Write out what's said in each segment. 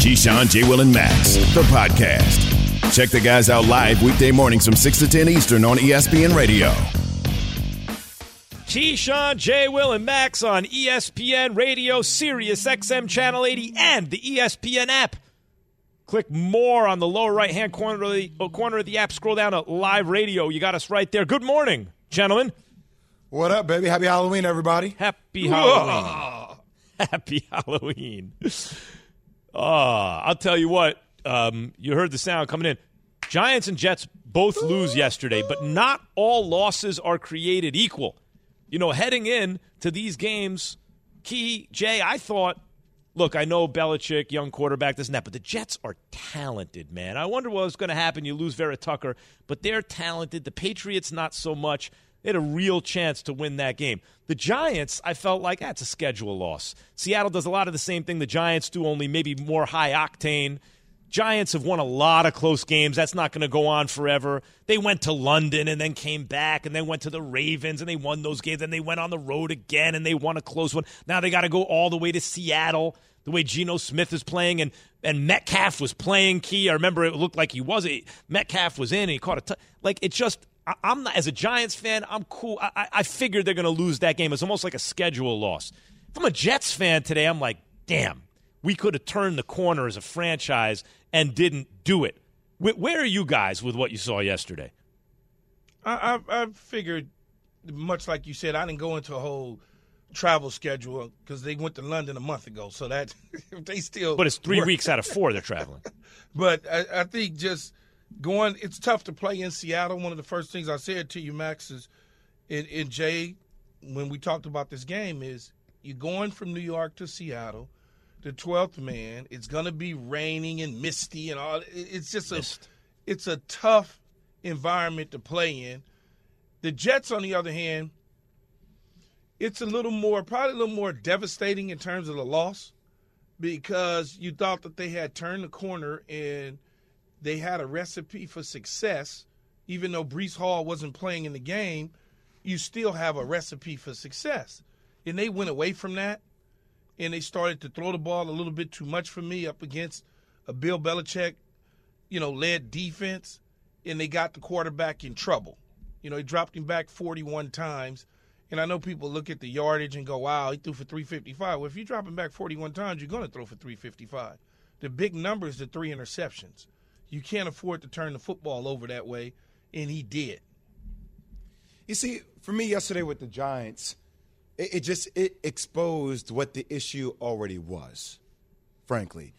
Keyshawn, J. Will, and Max, the podcast. Check the guys out live weekday mornings from 6 to 10 Eastern on ESPN Radio. Keyshawn, J. Will, and Max on ESPN Radio, Sirius XM Channel 80, and the ESPN app. Click more on the lower right hand corner of the, uh, corner of the app. Scroll down to live radio. You got us right there. Good morning, gentlemen. What up, baby? Happy Halloween, everybody. Happy Halloween. Happy Halloween. Oh, I'll tell you what. Um, you heard the sound coming in. Giants and Jets both lose yesterday, but not all losses are created equal you know, heading in to these games, Key, Jay, I thought, look, I know Belichick, young quarterback, this and that, but the Jets are talented, man. I wonder what was going to happen. You lose Vera Tucker, but they're talented. The Patriots, not so much. They had a real chance to win that game. The Giants, I felt like that's a schedule loss. Seattle does a lot of the same thing the Giants do, only maybe more high octane. Giants have won a lot of close games. That's not going to go on forever. They went to London and then came back and then went to the Ravens and they won those games. Then they went on the road again and they won a close one. Now they got to go all the way to Seattle. The way Geno Smith is playing and and Metcalf was playing key. I remember it looked like he was. Metcalf was in and he caught a t- like it just. I, am not as a Giants fan. I'm cool. I, I figured they're going to lose that game. It's almost like a schedule loss. If I'm a Jets fan today, I'm like, damn, we could have turned the corner as a franchise and didn't do it. Where are you guys with what you saw yesterday? I, I, I figured, much like you said, I didn't go into a whole travel schedule because they went to London a month ago. So that they still. But it's three work. weeks out of four they're traveling. but I, I, think just going, it's tough to play in Seattle. One of the first things I said to you, Max, is in, in Jay, when we talked about this game, is you're going from New York to Seattle the twelfth man. It's gonna be raining and misty and all. It's just a, Mist. it's a tough environment to play in. The Jets, on the other hand, it's a little more, probably a little more devastating in terms of the loss, because you thought that they had turned the corner and they had a recipe for success. Even though Breece Hall wasn't playing in the game, you still have a recipe for success. And they went away from that and they started to throw the ball a little bit too much for me up against a Bill Belichick, you know, led defense, and they got the quarterback in trouble. You know, he dropped him back 41 times. And I know people look at the yardage and go, wow, he threw for 355. Well, if you drop him back 41 times, you're going to throw for 355. The big number is the three interceptions. You can't afford to turn the football over that way, and he did. You see, for me yesterday with the Giants, it, it just it exposed what the issue already was. Frankly,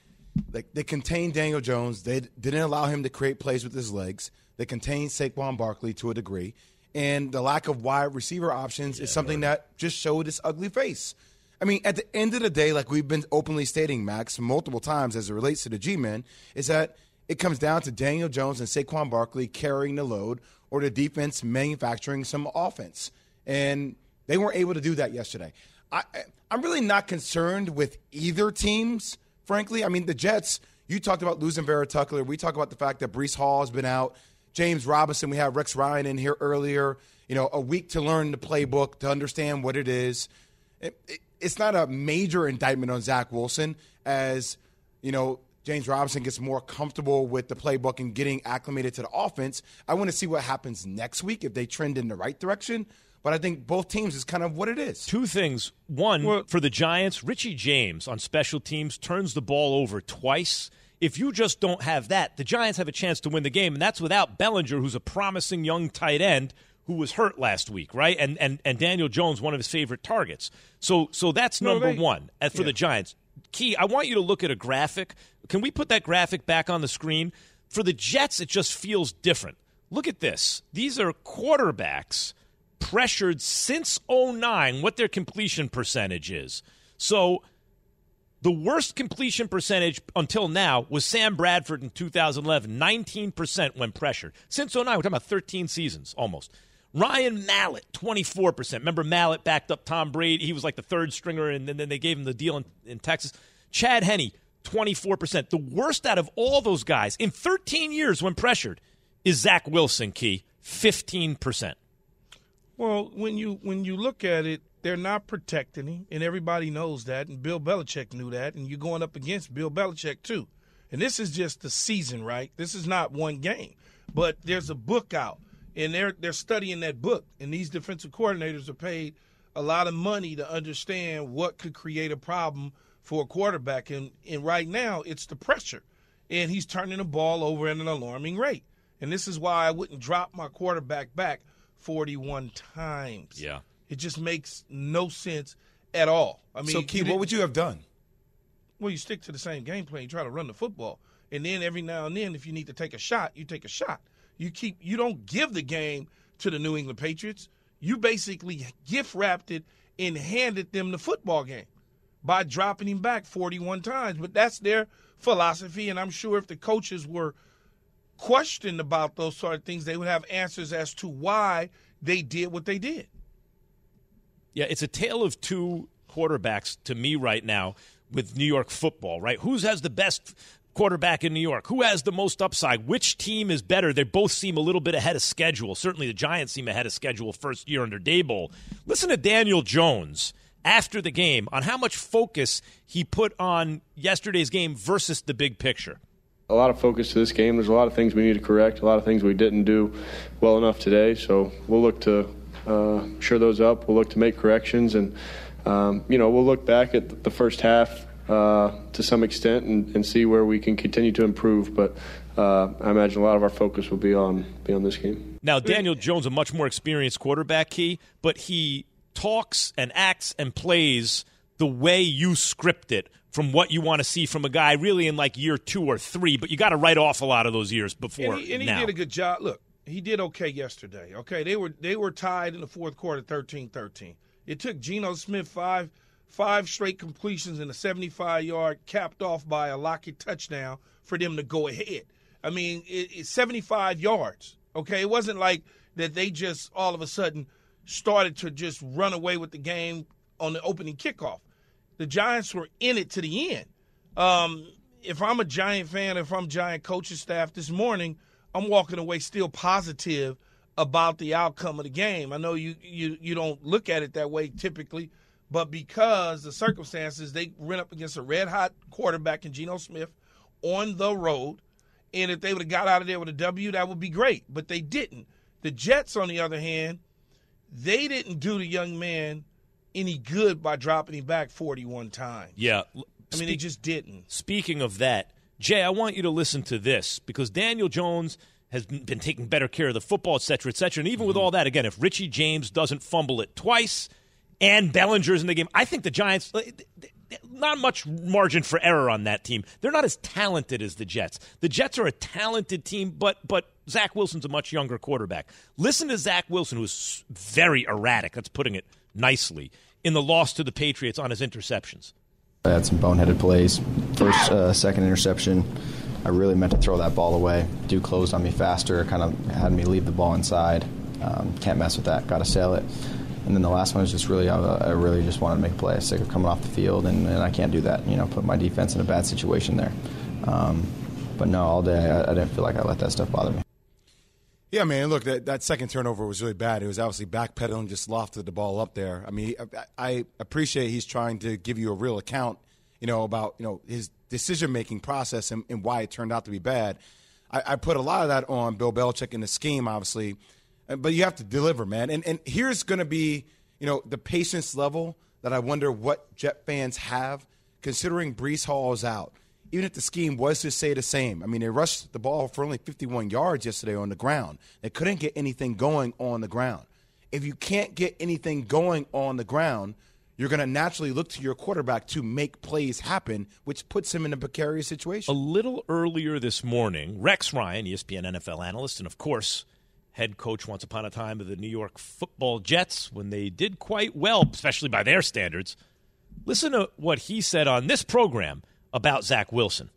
like they contained Daniel Jones. They didn't allow him to create plays with his legs. They contained Saquon Barkley to a degree, and the lack of wide receiver options yeah, is something that just showed its ugly face. I mean, at the end of the day, like we've been openly stating, Max, multiple times as it relates to the G men, is that it comes down to Daniel Jones and Saquon Barkley carrying the load or the defense manufacturing some offense. And they weren't able to do that yesterday. I, I'm really not concerned with either teams, frankly. I mean, the Jets, you talked about losing Vera Tucker. We talk about the fact that Breece Hall has been out. James Robinson, we had Rex Ryan in here earlier. You know, a week to learn the playbook, to understand what it is. It, it, it's not a major indictment on Zach Wilson as, you know, James Robinson gets more comfortable with the playbook and getting acclimated to the offense. I want to see what happens next week if they trend in the right direction. But I think both teams is kind of what it is. Two things. One, well, for the Giants, Richie James on special teams turns the ball over twice. If you just don't have that, the Giants have a chance to win the game, and that's without Bellinger, who's a promising young tight end who was hurt last week, right? And and and Daniel Jones, one of his favorite targets. So so that's number no, they, one uh, for yeah. the Giants. Key, I want you to look at a graphic. Can we put that graphic back on the screen? For the Jets, it just feels different. Look at this. These are quarterbacks pressured since 09 what their completion percentage is. So The worst completion percentage until now was Sam Bradford in 2011, 19% when pressured. Since 09, we're talking about 13 seasons almost. Ryan Mallett, 24%. Remember, Mallett backed up Tom Brady. He was like the third stringer, and then they gave him the deal in, in Texas. Chad Henne, 24%. The worst out of all those guys in 13 years when pressured is Zach Wilson, Key, 15%. Well, when you when you look at it, they're not protecting him, and everybody knows that, and Bill Belichick knew that, and you're going up against Bill Belichick too. And this is just the season, right? This is not one game, but there's a book out, and they're they're studying that book, and these defensive coordinators are paid a lot of money to understand what could create a problem for a quarterback, and and right now it's the pressure, and he's turning the ball over at an alarming rate, and this is why I wouldn't drop my quarterback back 41 times. Yeah. It just makes no sense at all. I mean, so, Key, what would you have done? Well, you stick to the same game plan. You try to run the football, and then every now and then, if you need to take a shot, you take a shot. You keep. You don't give the game to the New England Patriots. You basically gift wrapped it and handed them the football game by dropping him back 41 times. But that's their philosophy, and I'm sure if the coaches were questioned about those sort of things, they would have answers as to why they did what they did. Yeah, it's a tale of two quarterbacks to me right now with New York football, right? Who has the best quarterback in New York? Who has the most upside? Which team is better? They both seem a little bit ahead of schedule. Certainly the Giants seem ahead of schedule first year under Daboll. Listen to Daniel Jones after the game on how much focus he put on yesterday's game versus the big picture. A lot of focus to this game. There's a lot of things we need to correct, a lot of things we didn't do well enough today. So we'll look to uh, shore those up. We'll look to make corrections, and um, you know we'll look back at the first half uh, to some extent and, and, see where we can continue to improve. But uh, I imagine a lot of our focus will be on be on this game. Now, Daniel Jones, a much more experienced quarterback, key, but he talks and acts and plays the way you script it from what you want to see from a guy really in like year two or three, but you got to write off a lot of those years before. And he, and he now. did a good job. Look, he did okay yesterday. Okay, they were they were tied in the fourth quarter, 13-13. It took Geno Smith five five straight completions and a 75 yard capped off by a Lockett touchdown for them to go ahead. I mean, it, it's 75 yards. Okay, it wasn't like that they just all of a sudden started to just run away with the game on the opening kickoff. The Giants were in it to the end. Um, if I'm a Giant fan, if I'm Giant coaching staff this morning, I'm walking away still positive about the outcome of the game. I know you you you don't look at it that way typically, but because the circumstances, they ran up against a red hot quarterback in Geno Smith on the road. And if they would have got out of there with a W, that would be great. But they didn't. The Jets, on the other hand, they didn't do the young man any good by dropping him back 41 times. Yeah. I mean, they just didn't. Speaking of that, Jay, I want you to listen to this because Daniel Jones has been taking better care of the football, et cetera, et cetera. And even mm-hmm. with all that, again, if Richie James doesn't fumble it twice – and Bellinger's in the game. I think the Giants, uh, not much margin for error on that team. They're not as talented as the Jets. The Jets are a talented team, but but Zach Wilson's a much younger quarterback. Listen to Zach Wilson, who's very erratic. That's putting it nicely in the loss to the Patriots on his interceptions. I had some boneheaded plays. First, uh, second interception. I really meant to throw that ball away. Dude closed on me faster, kind of had me leave the ball inside. Um, can't mess with that. Got to sail it. And then the last one was just really, I, really just wanted to make a play. I was sick of coming off the field, and, and I can't do that. You know, put my defense in a bad situation there. Um, but no, all day I, I, didn't feel like I let that stuff bother me. Yeah, man. Look, that, that second turnover was really bad. It was obviously backpedaling, just lofted the ball up there. I mean, I, I appreciate he's trying to give you a real account, you know, about you know his decision making process and, and, why it turned out to be bad. I, I put a lot of that on Bill Belichick in the scheme, obviously but you have to deliver, man. And and here's going to be, you know, the patience level that I wonder what Jet fans have, considering Breece Hall is out. Even if the scheme was to say the same, I mean, they rushed the ball for only 51 yards yesterday on the ground. They couldn't get anything going on the ground. If you can't get anything going on the ground, you're going to naturally look to your quarterback to make plays happen, which puts him in a precarious situation. A little earlier this morning, Rex Ryan, ESPN NFL analyst, and of course, head coach once upon a time of the New York football Jets when they did quite well, especially by their standards, Listen to what he said on this program about Zach Wilson.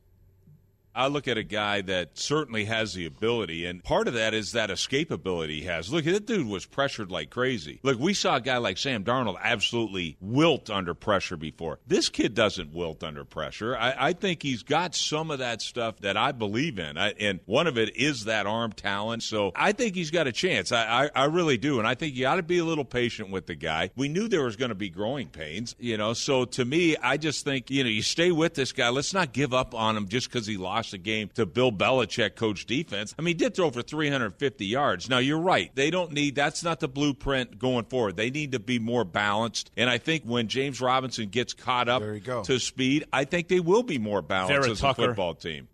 I look at a guy that certainly has the ability, and part of that is that escapability he has. Look, that dude was pressured like crazy. Look, we saw a guy like Sam Darnold absolutely wilt under pressure before. This kid doesn't wilt under pressure. I, I think he's got some of that stuff that I believe in, I, and one of it is that arm talent. So I think he's got a chance. I, I, I really do, and I think you got to be a little patient with the guy. We knew there was going to be growing pains, you know. So to me, I just think you know you stay with this guy. Let's not give up on him just because he lost a game to Bill Belichick coach defense. I mean, he did throw for 350 yards. Now, you're right. They don't need, that's not the blueprint going forward. They need to be more balanced. And I think when James Robinson gets caught up to speed, I think they will be more balanced Vera as Tucker. a football team.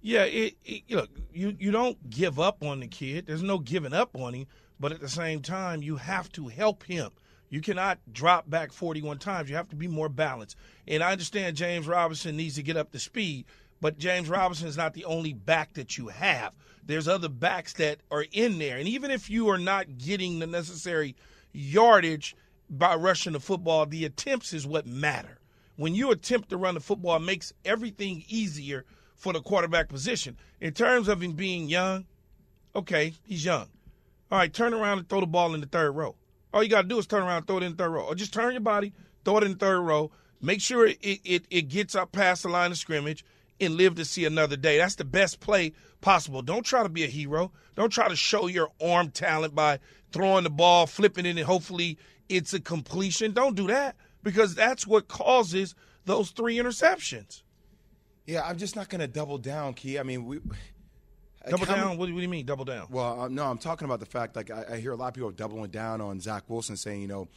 Yeah, it, it, look, you you don't give up on the kid. There's no giving up on him, but at the same time, you have to help him. You cannot drop back 41 times. You have to be more balanced. And I understand James Robinson needs to get up to speed, but James Robinson is not the only back that you have. There's other backs that are in there, and even if you are not getting the necessary yardage by rushing the football, the attempts is what matter. When you attempt to run the football, it makes everything easier for the quarterback position. In terms of him being young, okay, he's young. All right, turn around and throw the ball in the third row. All you got to do is turn around and throw it in the third row. Or just turn your body, throw it in the third row. Make sure it, it, it gets up past the line of scrimmage and live to see another day. That's the best play possible. Don't try to be a hero. Don't try to show your arm talent by throwing the ball, flipping it, and hopefully it's a completion. Don't do that because that's what causes those three interceptions. Yeah, I'm just not going to double down, Key. I mean, we Double how down? What, do- what do you mean double down? Well, uh, no, I'm talking about the fact like I, I hear a lot of people doubling down on Zach Wilson, saying you know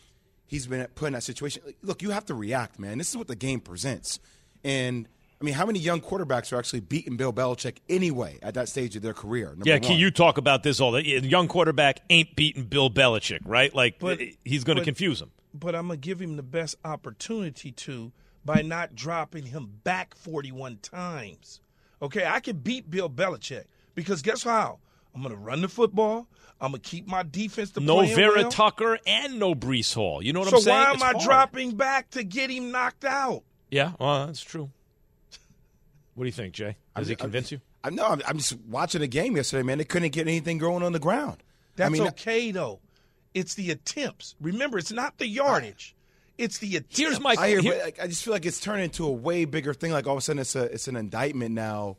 he's been put in that situation. Look, you have to react, man. This is what the game presents, and I mean, how many young quarterbacks are actually beating Bill Belichick anyway at that stage of their career? Yeah, Key, one. you talk about this all the A young quarterback ain't beating Bill Belichick, right? Like But- eh, he's going to confuse him. but I'm gonna give him the best opportunity to by not dropping him back 41 times. Okay, I can beat Bill Belichick because guess how? I'm gonna run the football. I'm gonna keep my defense to No Vera well. Am and no Breece Hall. You know what so I'm saying? So why am It's I hard. dropping back to get him knocked out? Yeah, well, that's true. What do you think, Jay? Does he I'm- convince you? I'm no, I'm, I'm just watching a game yesterday, man. They couldn't get anything going on the ground. That's I mean, okay though. It's the attempts. Remember, it's not the yardage. It's the attempts. Here's my I hear, here- I just feel like it's turned into a way bigger thing. Like all of a sudden, it's a it's an indictment now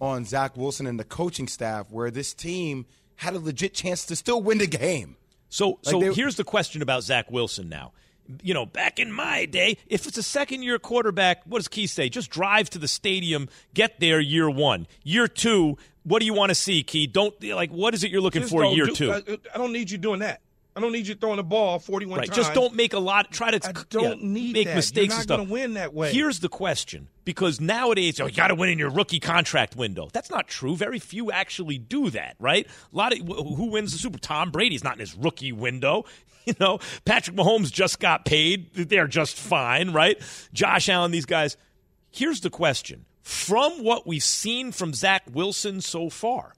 on Zach Wilson and the coaching staff, where this team had a legit chance to still win the game. So, so they- here's the question about Zach Wilson now. You know, back in my day, if it's a second year quarterback, what does Key say? Just drive to the stadium, get there year one. Year two, what do you want to see, Key? Don't like what is it you're looking Just for year do- two? I, I don't need you doing that. I don't need you throwing the ball 41 right. times. Just don't make a lot. Try to I don't need make that. mistakes You're not gonna win that way. Here's the question: because nowadays oh, you got to win in your rookie contract window. That's not true. Very few actually do that. Right? A lot of who wins the Super. Tom Brady's not in his rookie window. You know, Patrick Mahomes just got paid. They're just fine. Right? Josh Allen. These guys. Here's the question: from what we've seen from Zach Wilson so far,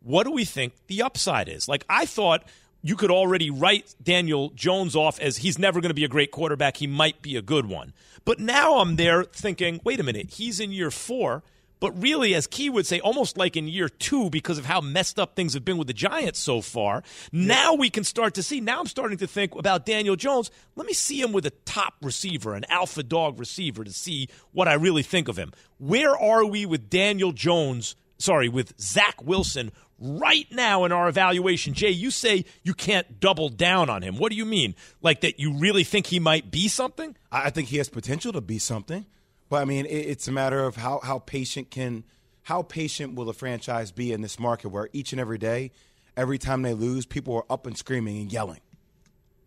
what do we think the upside is? Like, I thought you could already write Daniel Jones off as he's never going to be a great quarterback. He might be a good one. But now I'm there thinking, wait a minute, he's in year four. But really, as Key would say, almost like in year two because of how messed up things have been with the Giants so far. Now we can start to see. Now I'm starting to think about Daniel Jones. Let me see him with a top receiver, an alpha dog receiver, to see what I really think of him. Where are we with Daniel Jones? Sorry, with Zach Wilson right now in our evaluation. Jay, you say you can't double down on him. What do you mean? Like that you really think he might be something? I think he has potential to be something, but I mean, it's a matter of how how patient can how patient will a franchise be in this market where each and every day, every time they lose, people are up and screaming and yelling.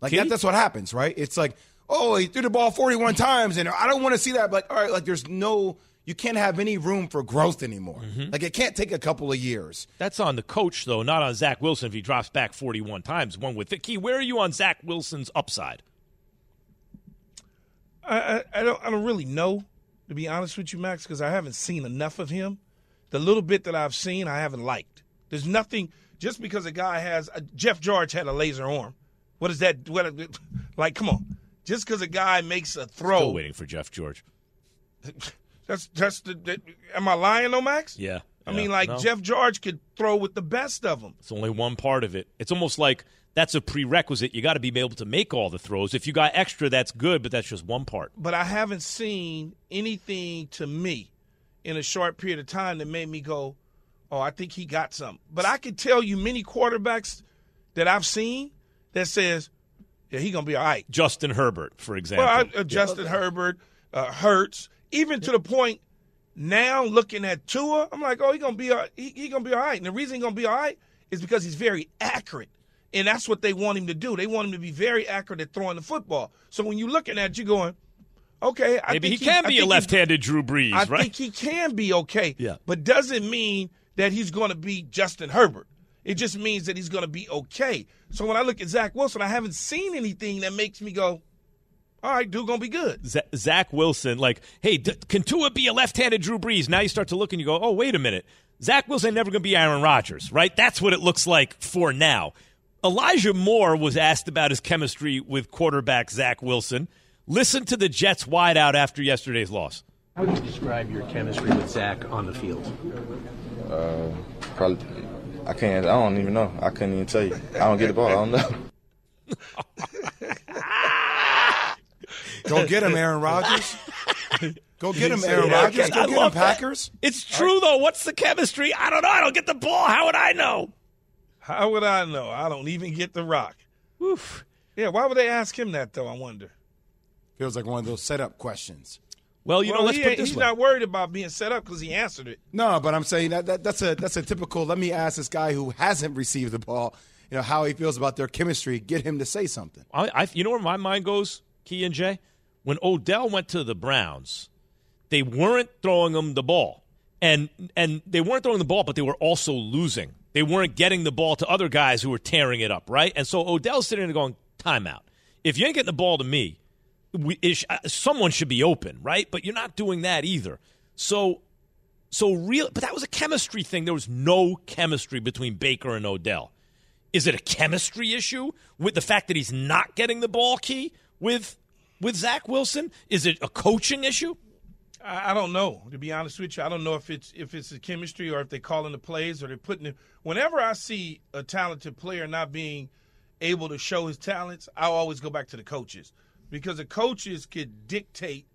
Like that, that's what happens, right? It's like, oh, he threw the ball 41 times, and I don't want to see that. But all right, like there's no, you can't have any room for growth anymore. Like it can't take a couple of years. That's on the coach, though, not on Zach Wilson if he drops back 41 times. One with it. Key, where are you on Zach Wilson's upside? I, I, I don't I don't really know to be honest with you, Max, because I haven't seen enough of him. The little bit that I've seen, I haven't liked. There's nothing just because a guy has uh, Jeff George had a laser arm. What is that? What like? Come on, just because a guy makes a throw. Still waiting for Jeff George. That's that's the. That, am I lying, though, Max? Yeah. I yeah, mean, like no. Jeff George could throw with the best of them. It's only one part of it. It's almost like that's a prerequisite. You got to be able to make all the throws. If you got extra, that's good, but that's just one part. But I haven't seen anything to me in a short period of time that made me go, "Oh, I think he got something." But I can tell you many quarterbacks that I've seen that says, "Yeah, he gonna be all right." Justin Herbert, for example. Well, I, uh, Justin Herbert, uh, Hurts, even to the point now looking at Tua, I'm like, oh, he gonna be all, he, he gonna be all right. And the reason he gonna be all right is because he's very accurate, and that's what they want him to do. They want him to be very accurate at throwing the football. So when you're looking at, it, you going, okay, I Maybe he can I be a left-handed Drew Brees, I right? think he can be okay. Yeah. But doesn't mean that he's going to be Justin Herbert. It just means that he's going to be okay. So when I look at Zach Wilson, I haven't seen anything that makes me go, all right, dude, going to be good. Z- Zach Wilson, like, hey, d- can Tua be a left-handed Drew Brees? Now you start to look and you go, oh, wait a minute. Zach Wilson never going to be Aaron Rodgers, right? That's what it looks like for now. Elijah Moore was asked about his chemistry with quarterback Zach Wilson. Listen to the Jets wideout after yesterday's loss. How would you describe your chemistry with Zach on the field? Uh, probably, I can't. I don't even know. I couldn't even tell you. I don't get the ball. I don't know. Go get him, Aaron Rodgers. Go get him, Yeah, Aaron Rodgers. I Go get him, love that. Packers. It's true, though. What's the chemistry? I don't know. I don't get the ball. How would I know? How would I know? I don't even get the rock. Oof. Yeah, why would they ask him that, though, I wonder? Feels like one of those setup questions. Well, you well, know, let's he put ain't- it this he's way. not worried about being set up because he answered it. No, but I'm saying that, that that's a that's a typical. Let me ask this guy who hasn't received the ball. You know how he feels about their chemistry. Get him to say something. I, I, you know where my mind goes, Key and Jay? When Odell went to the Browns, they weren't throwing him the ball. And and they weren't throwing the ball, but they were also losing. They weren't getting the ball to other guys who were tearing it up, right? And so Odell's sitting there going, timeout. If you ain't getting the ball to me, we, uh, someone should be open, right? But you're not doing that either. So so real, but that was a chemistry thing. There was no chemistry between Baker and Odell. Is it a chemistry issue with the fact that he's not getting the ball key with with Zach Wilson? Is it a coaching issue? I, don't know. To be honest with you, I don't know if it's if it's the chemistry or if they're calling the plays or they're putting it. Whenever I see a talented player not being able to show his talents, I always go back to the coaches because the coaches could dictate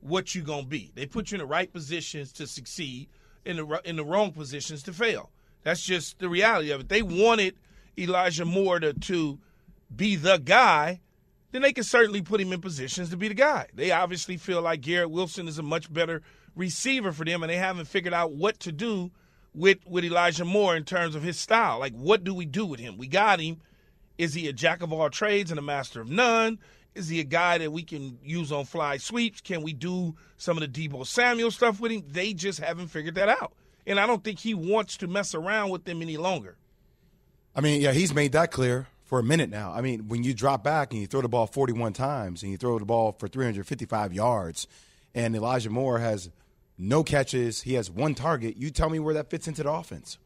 what you're gonna be. They put you in the right positions to succeed, in the in the wrong positions to fail. That's just the reality of it. They wanted Elijah Moore to, to be the guy, then they can certainly put him in positions to be the guy. They obviously feel like Garrett Wilson is a much better receiver for them, and they haven't figured out what to do with with Elijah Moore in terms of his style. Like, what do we do with him? We got him. Is he a jack of all trades and a master of none? Is he a guy that we can use on fly sweeps? Can we do some of the Deebo Samuel stuff with him? They just haven't figured that out. And I don't think he wants to mess around with them any longer. I mean, yeah, he's made that clear for a minute now. I mean, when you drop back and you throw the ball 41 times and you throw the ball for 355 yards, and Elijah Moore has no catches, he has one target. You tell me where that fits into the offense.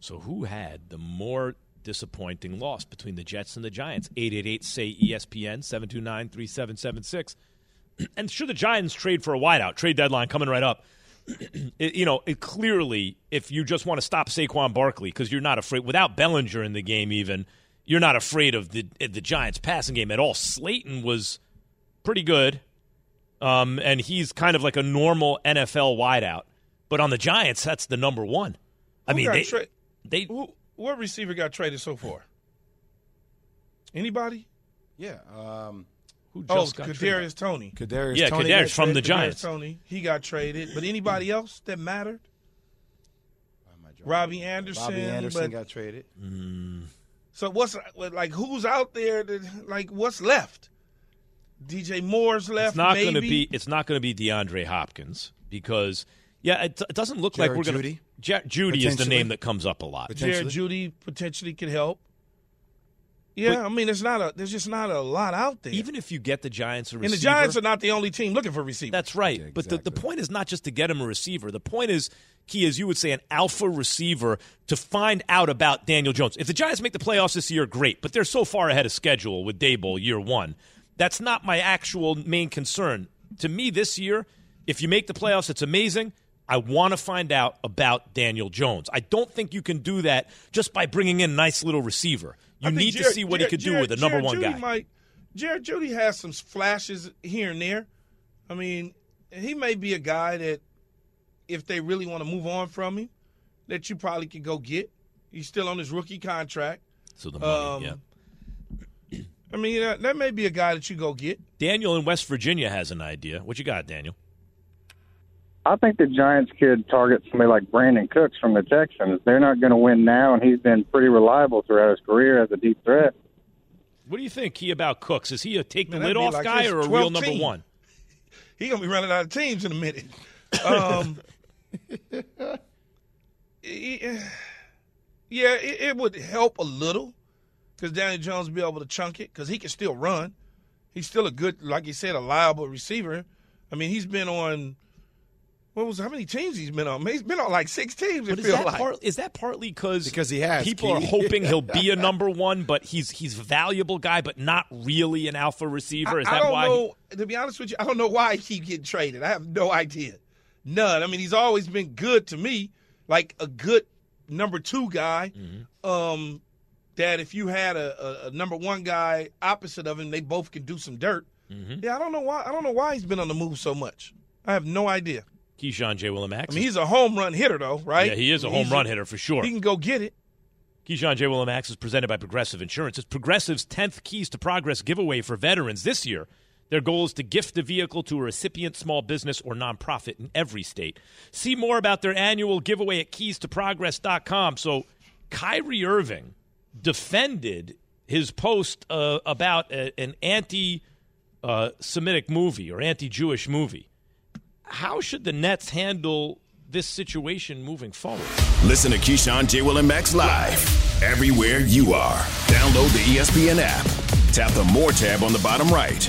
So who had the more disappointing loss between the Jets and the Giants? 888 say ESPN 729 3776. And should the Giants trade for a wideout? Trade deadline coming right up. it, you know, it clearly, if you just want to stop Saquon Barkley because you're not afraid, without Bellinger in the game, even you're not afraid of the the Giants' passing game at all. Slayton was pretty good, um, and he's kind of like a normal NFL wideout. But on the Giants, that's the number one. I Who mean, they, tra- they who, what receiver got traded so far? Anybody? Yeah. Um, who Oh, just got Kadarius traded? Toney. Kadarius Yeah, Toney Kadarius got from the traded. Giants. Toney, he got traded. But anybody else that mattered? Robbie Anderson. Robbie Anderson but- got traded. So what's like? Who's out there? That, like what's left? DJ Moore's left. It's not going to be. It's not going to be DeAndre Hopkins because yeah, it, it doesn't look like we're going Jeudy? to. Jeudy is the name that comes up a lot. Potentially. Jared Jeudy potentially could help. Yeah, I mean, there's not a there's just not a lot out there. Even if you get the Giants a receiver, and the Giants are not the only team looking for receivers. That's right. Yeah, But the, the point is not just to get him a receiver. The point is, key as you would say, an alpha receiver to find out about Daniel Jones. If the Giants make the playoffs this year, great. But they're so far ahead of schedule with Daboll year one That's not my actual main concern. To me, this year, if you make the playoffs, it's amazing. I want to find out about Daniel Jones. I don't think you can do that just by bringing in a nice little receiver. You need Jared- to see what Jared- he could do with a number Jared one Jeudy guy. Might, Jared Jeudy has some flashes here and there. I mean, he may be a guy that, if they really want to move on from him, that you probably could go get. He's still on his rookie contract. So the money, Um, yeah. I mean, that, that may be a guy that you go get. Daniel in West Virginia has an idea. What you got, Daniel? I think the Giants could target somebody like Brandin Cooks from the Texans. They're not going to win now, and he's been pretty reliable throughout his career as a deep threat. What do you think, Key, about Cooks? Is he a take the Man, lid off like guy or a 12th real number one? He gonna be running out of teams in a minute. Um, yeah, yeah, it, it would help a little because Daniel Jones will be able to chunk it because he can still run. He's still a good, like you said, a liable receiver. I mean, he's been on. What was how many teams he's been on? He's been on like six teams. But It is feels that, like. part, is that partly because Because he has, people Key. are hoping he'll be a number one, but he's he's a valuable guy, but not really an alpha receiver? Is I, that I don't why? know. To be honest with you, I don't know why he keep getting traded. I have no idea. None. I mean, he's always been good to me, like a good number two guy. Mm-hmm. Um, that if you had a, a, a number one guy opposite of him, they both can do some dirt. Mm-hmm. Yeah, I don't know why. I don't know why he's been on the move so much. I have no idea. Keyshawn J. Willimax. I mean, he's a home run hitter, though, right? yeah, he is a I mean, home run hitter for sure. He can go get it. Keyshawn J. Willimax is presented by Progressive Insurance. It's Progressive's 10th Keys to Progress giveaway for veterans this year. Their goal is to gift a vehicle to a recipient, small business, or nonprofit in every state. See more about their annual giveaway at keystoprogress.com. So, Kyrie Irving defended his post uh, about a, an anti uh, Semitic movie or anti Jewish movie. How should the Nets handle this situation moving forward? Listen to Keyshawn, J. Will, and Max live everywhere you are. Download the ESPN app. Tap the More tab on the bottom right.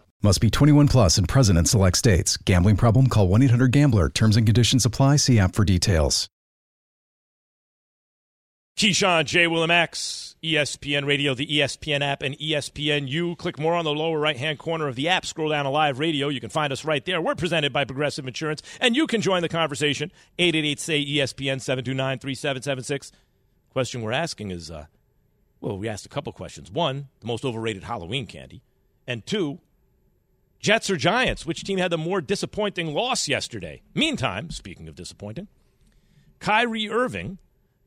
Must be 21 plus and present in select states. Gambling problem? Call 1 800 Gambler. Terms and conditions apply. See app for details. Keyshawn, J. Willimax, ESPN Radio, the ESPN app, and ESPN. ESPNU. Click more on the lower right hand corner of the app. Scroll down to live radio. You can find us right there. We're presented by Progressive Insurance, and you can join the conversation. 888 say ESPN 729 3776. Question we're asking is uh, well, we asked a couple questions. One, the most overrated Halloween candy. And two, Jets or Giants? Which team had the more disappointing loss yesterday? Meantime, speaking of disappointing, Kyrie Irving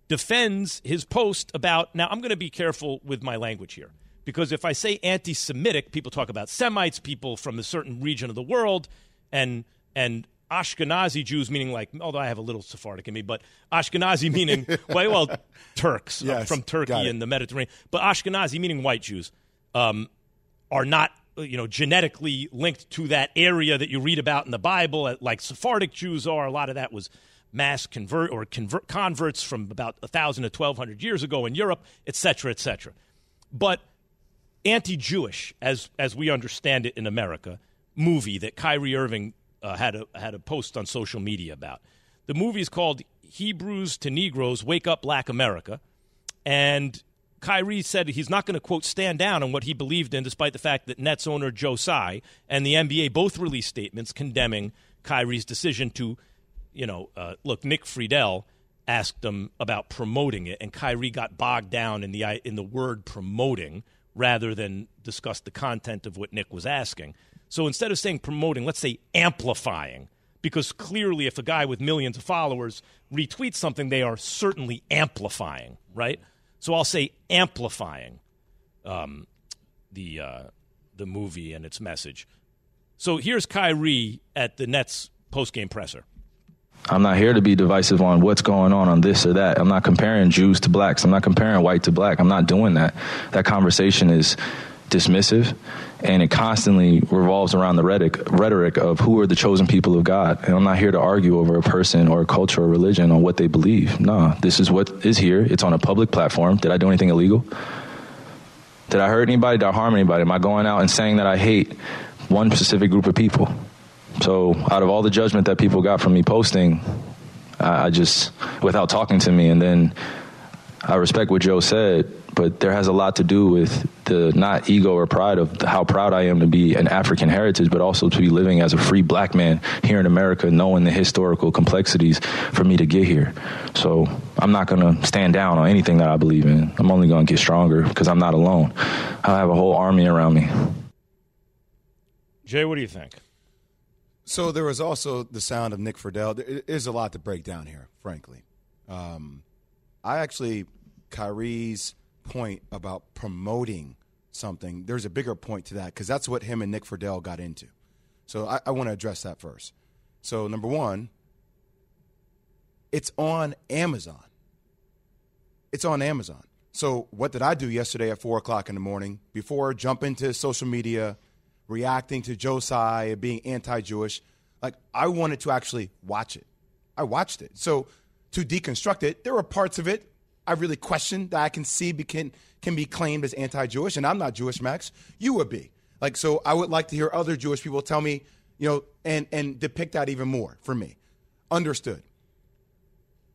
defends his post about. Now, I'm going to be careful with my language here because if I say anti Semitic, people talk about Semites, people from a certain region of the world, and, and Ashkenazi Jews, meaning like, although I have a little Sephardic in me, but Ashkenazi meaning, well, well Turks uh, Yes, from Turkey and the Mediterranean, but Ashkenazi meaning white Jews um, are not you know genetically linked to that area that you read about in the Bible, uh, like Sephardic Jews are. A lot of that was mass convert or convert converts from about a thousand to twelve hundred years ago in Europe, et cetera, et cetera. But anti-Jewish, as as we understand it in America, movie that Kyrie Irving uh, had a had a post on social media about. The movie is called Hebrews to Negroes Wake Up Black America. And Kyrie said he's not going to, quote, stand down on what he believed in, despite the fact that Nets owner Joe Tsai and the NBA both released statements condemning Kyrie's decision to, you know, uh, look, Nick Friedell asked him about promoting it, and Kyrie got bogged down in the, in the word promoting rather than discuss the content of what Nick was asking. So instead of saying promoting, let's say amplifying, because clearly if a guy with millions of followers retweets something, they are certainly amplifying, right? So I'll say amplifying um, the uh, the movie and its message. So here's Kyrie at the Nets postgame presser. I'm not here to be divisive on what's going on on this or that. I'm not comparing Jews to blacks. I'm not comparing white to black. I'm not doing that. That conversation is dismissive and it constantly revolves around the rhetoric, rhetoric of who are the chosen people of God. And I'm not here to argue over a person or a culture or religion on what they believe. No, this is what is here. It's on a public platform. Did I do anything illegal? Did I hurt anybody? Did I harm anybody? Am I going out and saying that I hate one specific group of people? So, out of all the judgment that people got from me posting, I just, without talking to me, and then I respect what Joe said, but there has a lot to do with the not ego or pride of how proud I am to be an African heritage, but also to be living as a free black man here in America, knowing the historical complexities for me to get here. So I'm not going to stand down on anything that I believe in. I'm only going to get stronger because I'm not alone. I have a whole army around me. Jay, what do you think? So there was also the sound of Nick Friedell. There is a lot to break down here, frankly. Um, I actually, Kyrie's point about promoting something, there's a bigger point to that because that's what him and Nick Friedell got into. So I, I want to address that first. So, number one, it's on Amazon. It's on Amazon. So, what did I do yesterday at 4 o'clock in the morning before jumping to social media, reacting to Tsai being anti Jewish? Like, I wanted to actually watch it. I watched it. So, to deconstruct it, there were parts of it I really question that I can see be, can, can be claimed as anti Jewish, and I'm not Jewish, Max. You would be. Like, so I would like to hear other Jewish people tell me, you know, and, and depict that even more for me. Understood.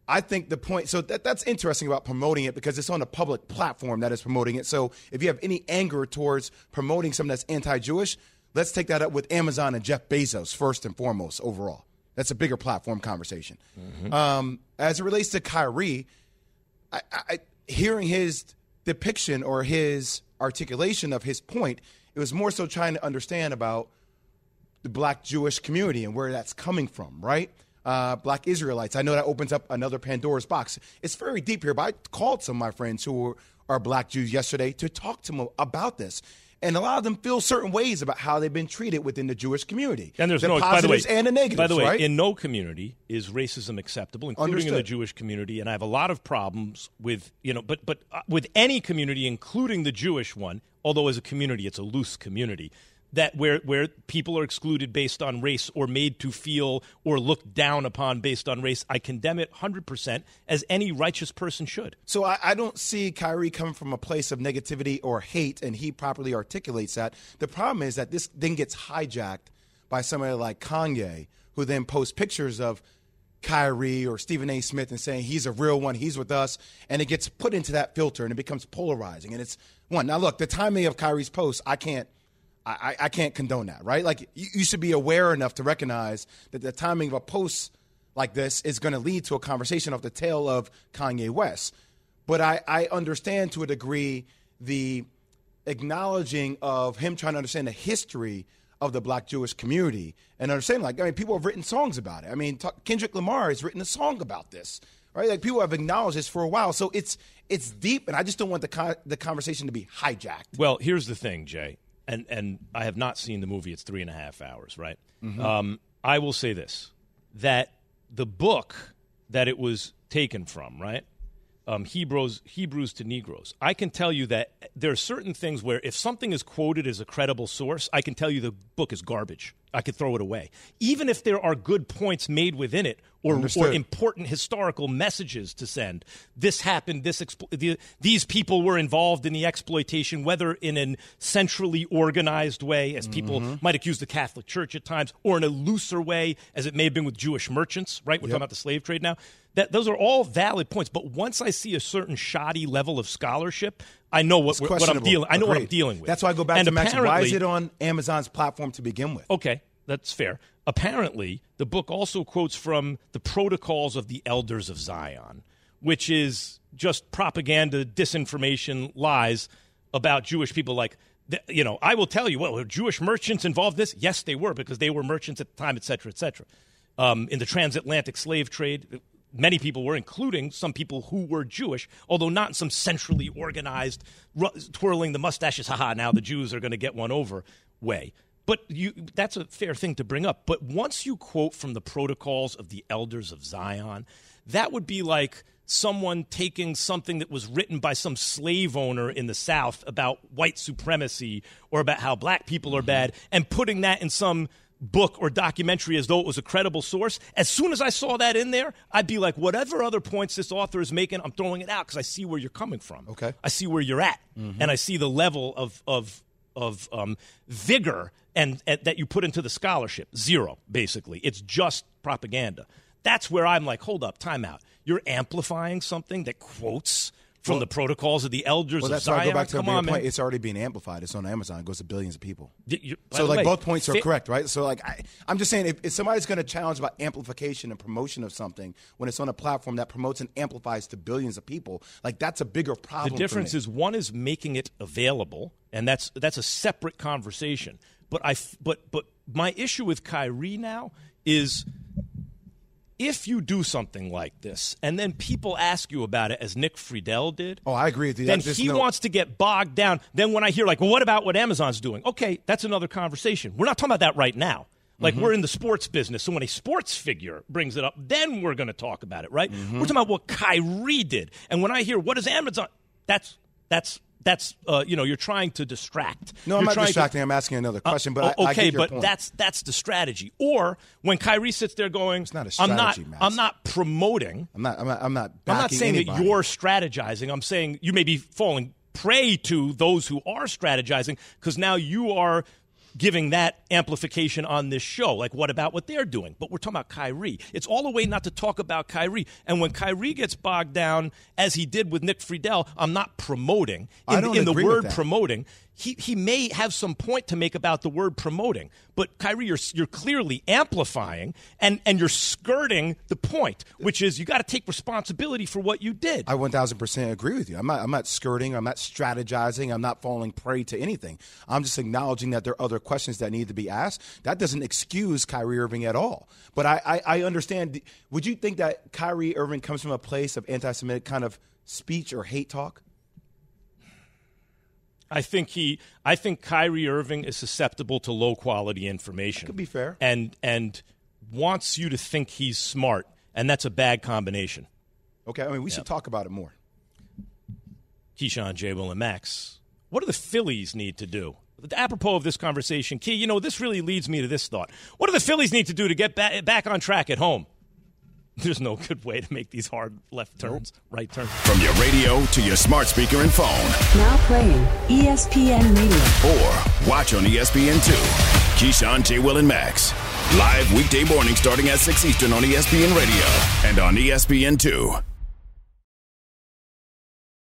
I think the point, so that, that's interesting about promoting it because it's on a public platform that is promoting it. So if you have any anger towards promoting something that's anti Jewish, let's take that up with Amazon and Jeff Bezos first and foremost overall. That's a bigger platform conversation. Mm-hmm. Um, as it relates to Kyrie, I, I, hearing his depiction or his articulation of his point, it was more so trying to understand about the black Jewish community and where that's coming from, right? Uh, black Israelites. I know that opens up another Pandora's box. It's very deep here, but I called some of my friends who are, are black Jews yesterday to talk to them about this. And a lot of them feel certain ways about how they've been treated within the Jewish community. And there's the no positives by the way, and the negatives. By the way, right? in no community is racism acceptable, including in the Jewish community. And I have a lot of problems with you know, but but uh, with any community, including the Jewish one. Although as a community, it's a loose community. That where where people are excluded based on race or made to feel or looked down upon based on race, I condemn it hundred percent as any righteous person should. So I, I don't see Kyrie coming from a place of negativity or hate, and he properly articulates that. The problem is that this then gets hijacked by somebody like Kanye, who then posts pictures of Kyrie or Stephen A. Smith and saying he's a real one, he's with us, and it gets put into that filter and it becomes polarizing. And it's one. Now look, the timing of Kyrie's post, I can't. I, I can't condone that, right? Like you, you should be aware enough to recognize that the timing of a post like this is going to lead to a conversation off the tail of Kanye West. But I, I understand to a degree the acknowledging of him trying to understand the history of the black Jewish community and understanding, like, I mean, people have written songs about it. I mean, talk, Kendrick Lamar has written a song about this, right? Like, people have acknowledged this for a while. So it's it's deep, and I just don't want the, the conversation to be hijacked. Well, here's the thing, Jay, and and I have not seen the movie. It's three and a half hours, right? Mhm. Um, I will say this: that the book that it was taken from, right? um, Hebrews Hebrews to Negroes. I can tell you that there are certain things where if something is quoted as a credible source, I can tell you the book is garbage. I could throw it away, even if there are good points made within it or, or important historical messages to send. This happened. This explo- the, these people were involved in the exploitation, whether in a centrally organized way, as people Mhm. might accuse the Catholic Church at times, or in a looser way, as it may have been with Jewish merchants. Right? We're Yep. talking about the slave trade now. That those are all valid points. But once I see a certain shoddy level of scholarship, I know what, what I'm dealing. I know what I'm dealing with. That's why I go back And to Max. Why is it on Amazon's platform to begin with? Okay, that's fair. Apparently, the book also quotes from the Protocols of the Elders of Zion, which is just propaganda, disinformation, lies about Jewish people. Like, you know, I will tell you, well, were Jewish merchants involved in this? Yes, they were because they were merchants at the time, et cetera, et cetera. Um, in the transatlantic slave trade, many people were, including some people who were Jewish, although not in some centrally organized, twirling the mustaches, haha, now the Jews are going to get one over way. But you, that's a fair thing to bring up. But once you quote from the protocols of the elders of Zion, that would be like someone taking something that was written by some slave owner in the South about white supremacy or about how black people are bad and putting that in some book or documentary as though it was a credible source. As soon as I saw that in there, I'd be like, whatever other points this author is making, I'm throwing it out because I see where you're coming from. Okay. I see where you're at, Mhm. and I see the level of of of um, vigor and, and that you put into the scholarship. Zero, basically. It's just propaganda. That's where I'm like, hold up, time out. You're amplifying something that quotes from Well- the protocols of the elders Well, of that's Zion. why I go back to Come on, point. man. It's already being amplified. It's on Amazon. It goes to billions of people. You- So, like, way, both points are fa- correct, right? So, like, I, I'm just saying, if, if somebody's going to challenge about amplification and promotion of something when it's on a platform that promotes and amplifies to billions of people, like, that's a bigger problem. The difference is one is making it available, and that's that's a separate conversation. But I, but but my issue with Kyrie now is if you do something like this and then people ask you about it as Nick Friedell did. Oh, I agree with you. Then he no- wants to get bogged down. Then when I hear like, well, what about what Amazon's doing? Okay, that's another conversation. We're not talking about that right now. Like Mm-hmm. we're in the sports business, so when a sports figure brings it up, then we're going to talk about it, right? Mm-hmm. We're talking about what Kyrie did, and when I hear what is Amazon, that's that's that's uh, you know you're trying to distract. No, I'm not trying to- distracting. I'm asking another question, but Oh, I, I okay, get but point. that's that's the strategy. Or when Kyrie sits there going, it's not a I'm not strategy, Max. I'm not promoting. I'm not. I'm not. I'm not. I'm not saying anybody. that you're strategizing. I'm saying you may be falling prey to those who are strategizing because now you are giving that amplification on this show. Like, what about what they're doing? But we're talking about Kyrie. It's all a way not to talk about Kyrie. And when Kyrie gets bogged down, as he did with Nick Friedell, I'm not promoting. In, I don't in the word that. promoting, he, he may have some point to make about the word promoting. But Kyrie, you're, you're clearly amplifying and, and you're skirting the point, which is you got to take responsibility for what you did. I 1000% agree with you. I'm not, I'm not skirting. I'm not strategizing. I'm not falling prey to anything. I'm just acknowledging that there are other questions that need to be asked. That doesn't excuse Kyrie Irving at all. But I, I, I understand. Would you think that Kyrie Irving comes from a place of anti Semitic kind of speech or hate talk? I think he. I think Kyrie Irving is susceptible to low quality information. Could be fair. and and wants you to think he's smart, and that's a bad combination. Okay, I mean, we should talk about it more. Keyshawn, J. Will, and Max. What do the Phillies need to do? Apropos of this conversation, Key, you know, this really leads me to this thought. What do the Phillies need to do to get ba- back on track at home? There's no good way to make these hard left turns, right turns. From your radio to your smart speaker and phone, Now playing ESPN Radio. or watch on E ESPN2. Keyshawn, J. Will, and Max. Live weekday morning starting at 6 Eastern on ESPN Radio and on E ESPN2.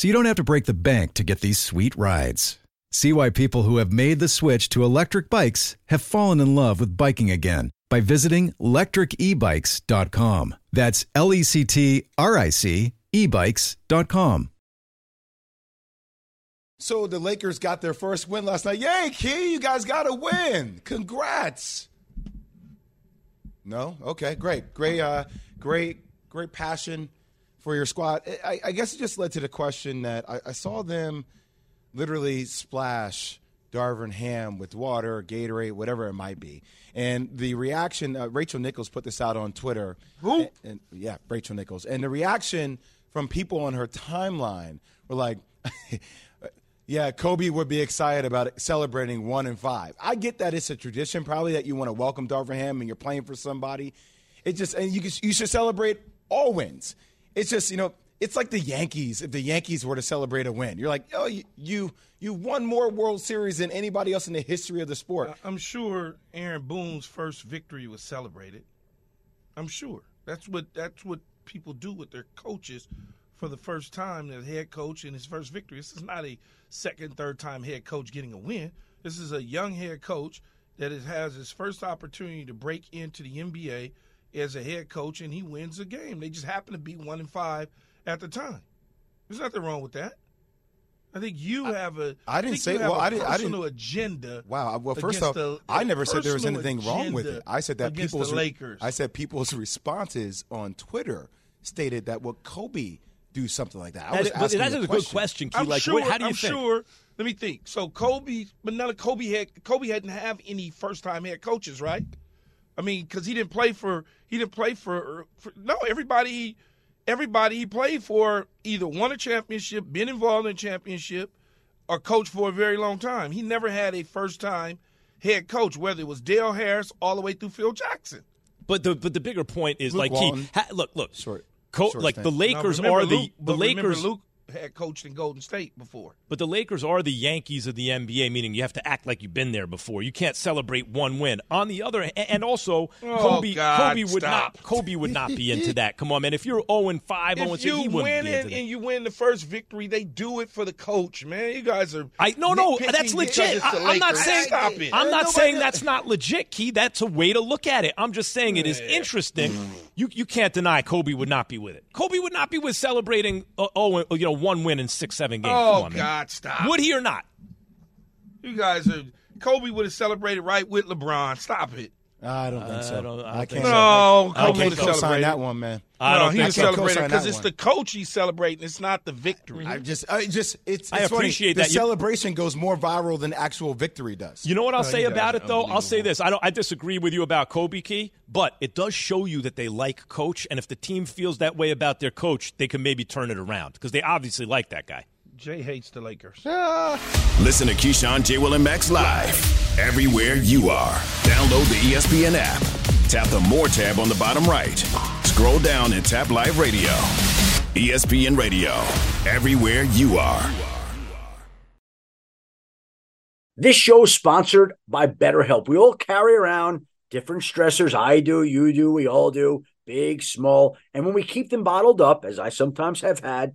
so you don't have to break the bank to get these sweet rides. See why people who have made the switch to electric bikes have fallen in love with biking again by visiting lectricebikes.com. That's L E C T R I C ebikes.com. So the Lakers got their first win last night. Yay, Key, you guys got a win. Congrats. No? Okay, great. Great uh great great passion for your squad. I, I guess it just led to the question that I, I saw them literally splash Darvin Ham with water, Gatorade, whatever it might be. And the reaction, uh, Rachel Nichols put this out on Twitter. Who? And, and- yeah, Rachel Nichols. And the reaction from people on her timeline were like, yeah, Kobe would be excited about celebrating one and five. I get that it's a tradition, probably that you want to welcome Darvin Ham and you're playing for somebody. It just and you can, you should celebrate all wins. It's just you know it's like the Yankees. If the Yankees were to celebrate a win, you're like, oh, you you, you won more World Series than anybody else in the history of the sport. Uh, I'm sure Aaron Boone's first victory was celebrated. I'm sure that's what that's what people do with their coaches for the first time. The head coach in his first victory. This is not a second, third time head coach getting a win. This is a young head coach that has his first opportunity to break into the NBA as a head coach, and he wins a game. They just happen to be one and five at the time. There's nothing wrong with that. I think you have a. I didn't think say- well, I I didn't- I Personal didn't- agenda. Wow. Well, first off, the- I never said there was anything wrong with it. I said that people's the Lakers. I said people's responses on Twitter stated that would Kobe do something like that? I That was is- asking that's you a good question, Key. I'm Like, sure. what- how do you I'm think? sure. Let me think. So Kobe, but none of Kobe had Kobe hadn't have any first time head coaches, right? I mean, because he didn't play for he didn't play for, for no everybody. He, everybody he played for either won a championship, been involved in a championship, or coached for a very long time. He never had a first time head coach, whether it was Del Harris all the way through Phil Jackson. But the but the bigger point is Luke like Walton. he ha, look look short, Co- Short like stint. the Lakers Now, remember are the Luke- the but Lakers Luke had coached in Golden State before. But the Lakers are the Yankees of the NBA, meaning you have to act like you've been there before. You can't celebrate one win. On the other, hand, and also Oh, Kobe, God, Kobe would stop. not, Kobe would not be into that. Come on, man. If you're 0 and 5, 0 and If 6, you he wouldn't win be it into that. and you win the first victory, they do it for the coach, man. You guys are I no no that's legit. I, am not saying Stop it. I'm not Nobody- saying that's not legit, Key. That's a way to look at it. I'm just saying it is interesting. You you can't deny Kobe would not be with it. Kobe would not be with celebrating uh, oh you know one win in six seven games. Oh on, man. God, stop! Would he or not? You guys are. Kobe would have celebrated right with LeBron. Stop it. I don't think so. I don't- I I don't can't. think No, so. I can't co-sign that one, man. I no, don't he think was so. celebrating co-sign because it's one. the coach he's celebrating. It's not the victory. I just, I just, it's. I it's funny. appreciate The that. You- celebration goes more viral than actual victory does. You know what I'll No, say about does. it though? I'll say this. I don't I disagree with you about Kobe Key, but it does show you that they like coach and if the team feels that way about their coach, they can maybe turn it around because they obviously like that guy. Jay hates the Lakers. Ah. Listen to Keyshawn, J. Will, and Max live everywhere you are. Download the ESPN app. Tap the More tab on the bottom right. Scroll down and tap Live Radio. ESPN Radio, everywhere you are. This show is sponsored by BetterHelp. We all carry around different stressors. I do, you do, we all do, big, small. And when we keep them bottled up, as I sometimes have had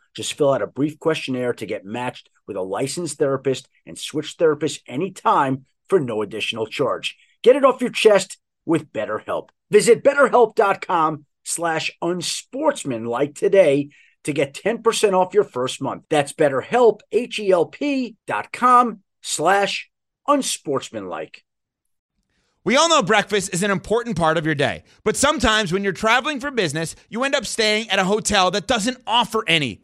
Just fill out a brief questionnaire to get matched with a licensed therapist and switch therapists anytime for no additional charge. Get it off your chest with BetterHelp. Visit betterhelp.com slash unsportsmanlike today to get 10% off your first month. That's betterhelp, H-E-L-P dot com slash unsportsmanlike. We all know breakfast is an important part of your day, but sometimes when you're traveling for business, you end up staying at a hotel that doesn't offer any.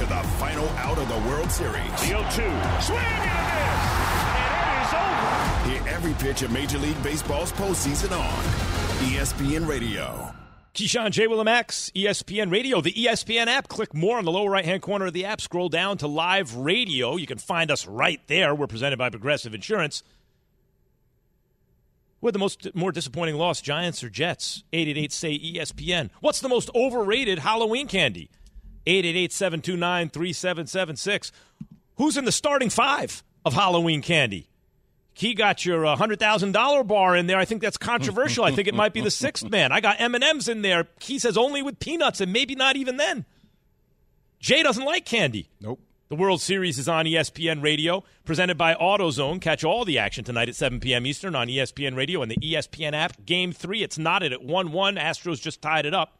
To the final out of the World Series. The 0 2. Swing and a miss. And it is over. Hear every pitch of Major League Baseball's postseason on ESPN Radio. Keyshawn J. Willimax, ESPN Radio, the ESPN app. Click more on the lower right hand corner of the app. Scroll down to live radio. You can find us right there. We're presented by Progressive Insurance. Who had the most more disappointing loss, Giants or Jets? 888 say ESPN. What's the most overrated Halloween candy? 888 729 3776. Who's in the starting five of Halloween candy? Key got your uh, hundred thousand dollar bar in there. I think that's controversial. I think it might be the sixth man. I got M and M's in there. Key says only with peanuts, and maybe not even then. Jay doesn't like candy. Nope. The World Series is on ESPN Radio, presented by AutoZone. Catch all the action tonight at 7 p.m. Eastern on ESPN Radio and the ESPN app. Game three, it's knotted at 1 1. Astros just tied it up.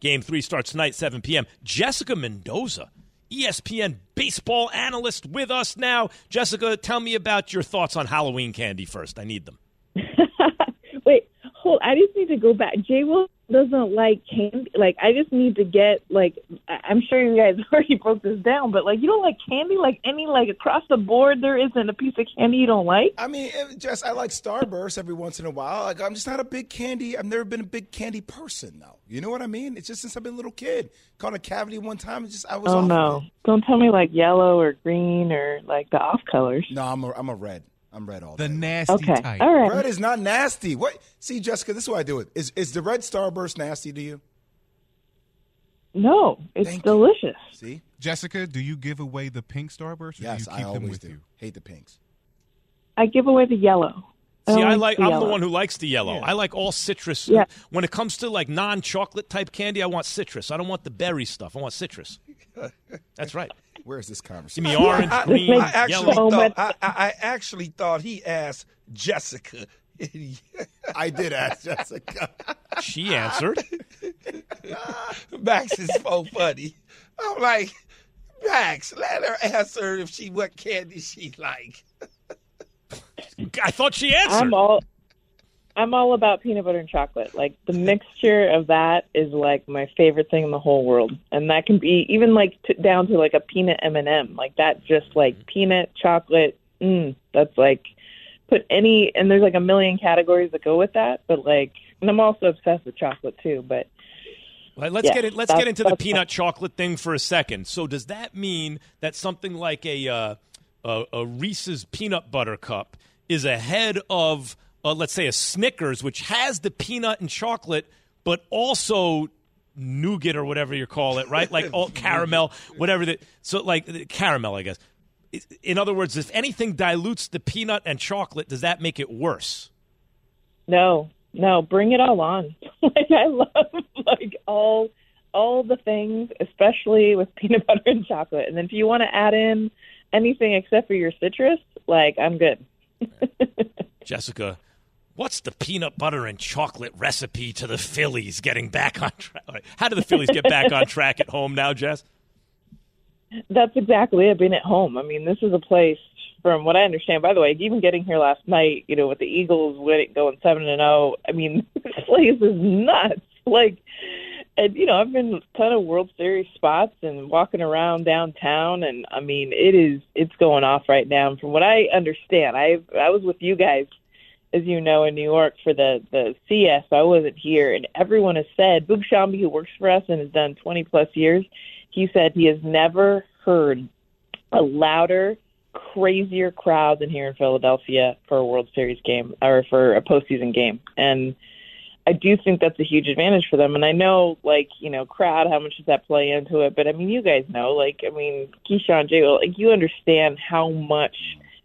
Game three starts tonight, 7 p.m. Jessica Mendoza, ESPN baseball analyst, with us now. Jessica, tell me about your thoughts on Halloween candy first. I need them. Wait, hold. I just need to go back. Jay Will doesn't like candy. Like, I just need to get like. I'm sure you guys already broke this down, but like, you don't like candy. Like any like across the board, there isn't a piece of candy you don't like. I mean, Jess, I like Starburst every once in a while. Like, I'm just not a big candy. I've never been a big candy person, though. You know what I mean? It's just since I've been a little kid. Caught a cavity one time. It's just I was. Oh no! Don't tell me like yellow or green or like the off colors. No, I'm a, I'm a red. I'm red all day. The nasty Okay, type. all right. Red is not nasty. What? See, Jessica, this is what I do it. Is is the red Starburst nasty to you? No, it's Thank you. delicious. See? Jessica, do you give away the pink starburst or Yes, do you I keep them always with do. you? Hate the pinks. I give away the yellow. See, I like. the I'm yellow. the one who likes the yellow. I like all citrus. Yeah. When it comes to like non-chocolate type candy, I want citrus. I don't want the berry stuff. I want citrus. That's right. Where is this conversation? Give me orange, I, green, I actually yellow. thought I, I I actually thought he asked Jessica. I did ask Jessica. She answered. Max is so funny. I'm like, Max, let her answer if she what candy she like. I thought she answered. I'm all I'm all about peanut butter and chocolate. Like the mixture of that is like my favorite thing in the whole world, and that can be even like t- down to like a peanut M and m Like that, just like peanut chocolate. Mm, that's like put any and there's like a million categories that go with that. But like, and I'm also obsessed with chocolate too. But let's Yeah, get it. Let's get into the peanut chocolate thing for a second. So, does that mean that something like a uh, a, a Reese's peanut butter cup is ahead of, uh, let's say, a Snickers, which has the peanut and chocolate, but also nougat or whatever you call it, right? Like all caramel, whatever that. So, like uh, caramel, I guess. In other words, if anything dilutes the peanut and chocolate, does that make it worse? No, no, bring it all on. like I love like all all the things, especially with peanut butter and chocolate. And then if you want to add in anything except for your citrus, like I'm good. Jessica, what's the peanut butter and chocolate recipe to the Phillies getting back on track? How do the Phillies get back on track at home now, Jess? That's exactly it. Being at home. I mean, this is a place. From what I understand, by the way, even getting here last night, you know, with the Eagles winning, going seven and zero. I mean, this place is nuts. Like, and you know, I've been a ton of World Series spots and walking around downtown, and I mean, it is it's going off right now. From what I understand, I I was with you guys, as you know, in New York for the the CS. I wasn't here, and everyone has said Boog Sciambi, who works for us and has done 20 plus years, he said he has never heard a louder, crazier crowd than here in Philadelphia for a World Series game or for a postseason game, and I do think that's a huge advantage for them. And I know, like, you know, crowd, how much does that play into it? But I mean, you guys know, like, I mean, Keyshawn J. Like, you understand how much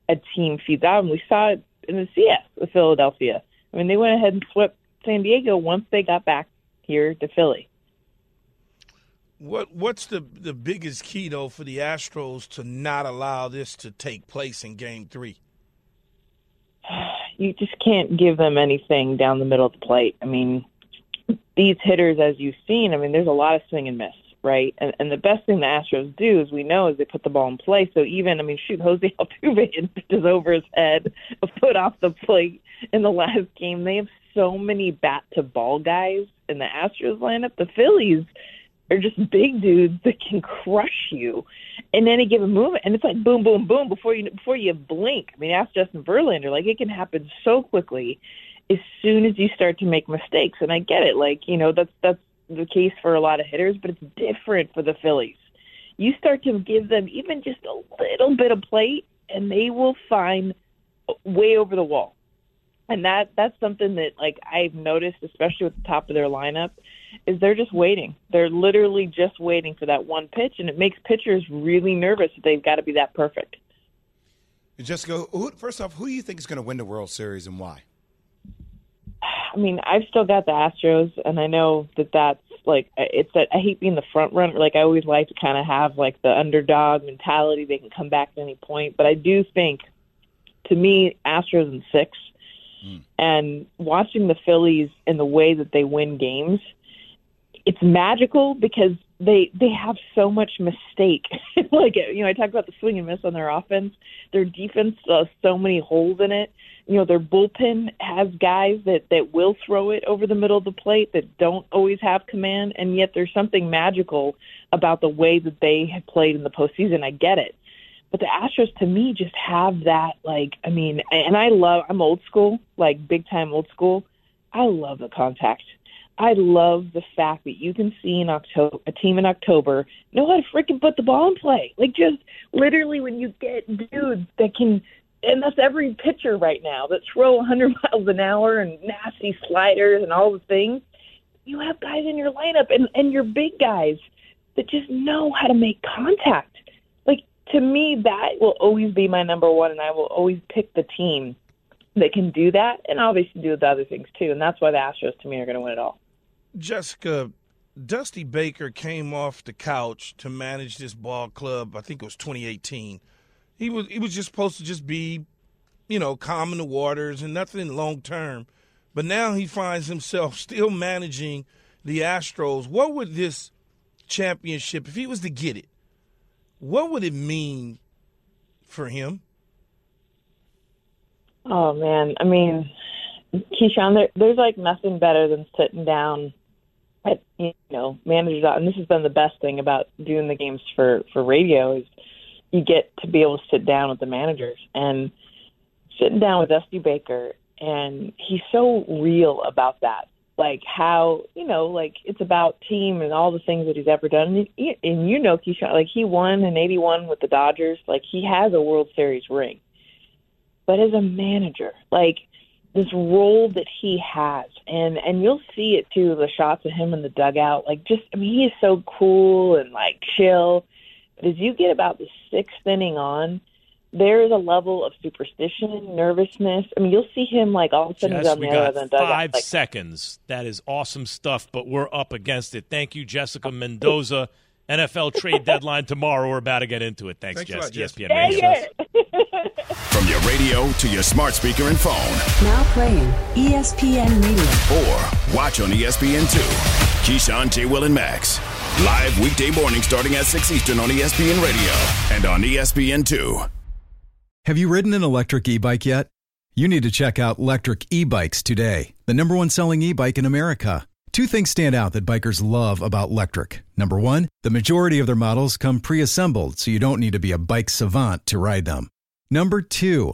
a team feeds out. And we saw it in the CS with Philadelphia. I mean, they went ahead and swept San Diego once they got back here to Philly. What What's the the biggest key though for the Astros to not allow this to take place in Game Three? You just can't give them anything down the middle of the plate. I mean, these hitters, as you've seen, I mean, there's a lot of swing and miss, right? And, and the best thing the Astros do, as we know, is they put the ball in play. So even, I mean, shoot, Jose Altuve is over his head, a foot off the plate in the last game. They have so many bat to ball guys in the Astros lineup. The Phillies are just big dudes that can crush you in any given movement, and it's like boom, boom, boom before you before you blink. I mean, ask Justin Verlander. Like it can happen so quickly as soon as you start to make mistakes. And I get it. Like you know that's that's the case for a lot of hitters, but it's different for the Phillies. You start to give them even just a little bit of plate, and they will find way over the wall. And that that's something that like I've noticed, especially at the top of their lineup, is they're just waiting. They're literally just waiting for that one pitch, and it makes pitchers really nervous that they've got to be that perfect. Jessica, who, first off, who do you think is going to win the World Series and why? I mean, I've still got the Astros, and I know that that's like it's that I hate being the front runner. Like I always like to kind of have like the underdog mentality. They can come back at any point, but I do think, to me, Astros in six, mm. and watching the Phillies in the way that they win games, it's magical because they they have so much mistake. like you know, I talked about the swing and miss on their offense. Their defense has so many holes in it you know their bullpen has guys that that will throw it over the middle of the plate that don't always have command, and yet there's something magical about the way that they have played in the postseason. I get it, but the Astros to me just have that like I mean, and I love I'm old school, like big time old school. I love the contact. I love the fact that you can see in October a team in October know how to freaking put the ball in play. Like just literally when you get dudes that can and that's every pitcher right now that throw 100 miles an hour and nasty sliders and all the things. You have guys in your lineup and and your big guys that just know how to make contact. Like to me, that will always be my number one, and I will always pick the team that can do that, and obviously do the other things too. And that's why the Astros, to me, are going to win it all. Jessica, Dusty Baker came off the couch to manage this ball club. I think it was 2018 he was he was just supposed to just be, you know, calm in the waters and nothing long term. But now he finds himself still managing the Astros. What would this championship, if he was to get it, what would it mean for him? Oh man, I mean, Keyshawn, there, there's like nothing better than sitting down at you know managers, and this has been the best thing about doing the games for for radio is you get to be able to sit down with the managers and sitting down with Dusty Baker and he's so real about that. Like how you know, like it's about team and all the things that he's ever done. And, and you know, Keyshawn, like he won in '81 with the Dodgers. Like he has a World Series ring, but as a manager, like this role that he has, and and you'll see it too. The shots of him in the dugout, like just I mean, he is so cool and like chill but as you get about the sixth inning on, there is a level of superstition, nervousness. I mean, you'll see him like all of a sudden Jess, he's on we the other end. Five five like, seconds. That is awesome stuff, but we're up against it. Thank you, Jessica Mendoza. NFL trade deadline tomorrow. We're about to get into it. Thanks, Thanks Jess. lot, ESPN Dang Radio. From your radio to your smart speaker and phone, Now playing ESPN Radio. or watch on E ESPN2. Keyshawn, J. Will, and Max. Live weekday morning starting at 6 Eastern on ESPN Radio and on E ESPN2. Have you ridden an electric e bike yet? You need to check out Lectric E Bikes today, the number one selling e bike in America. Two things stand out that bikers love about Lectric. Number one, the majority of their models come pre assembled, so you don't need to be a bike savant to ride them. Number two,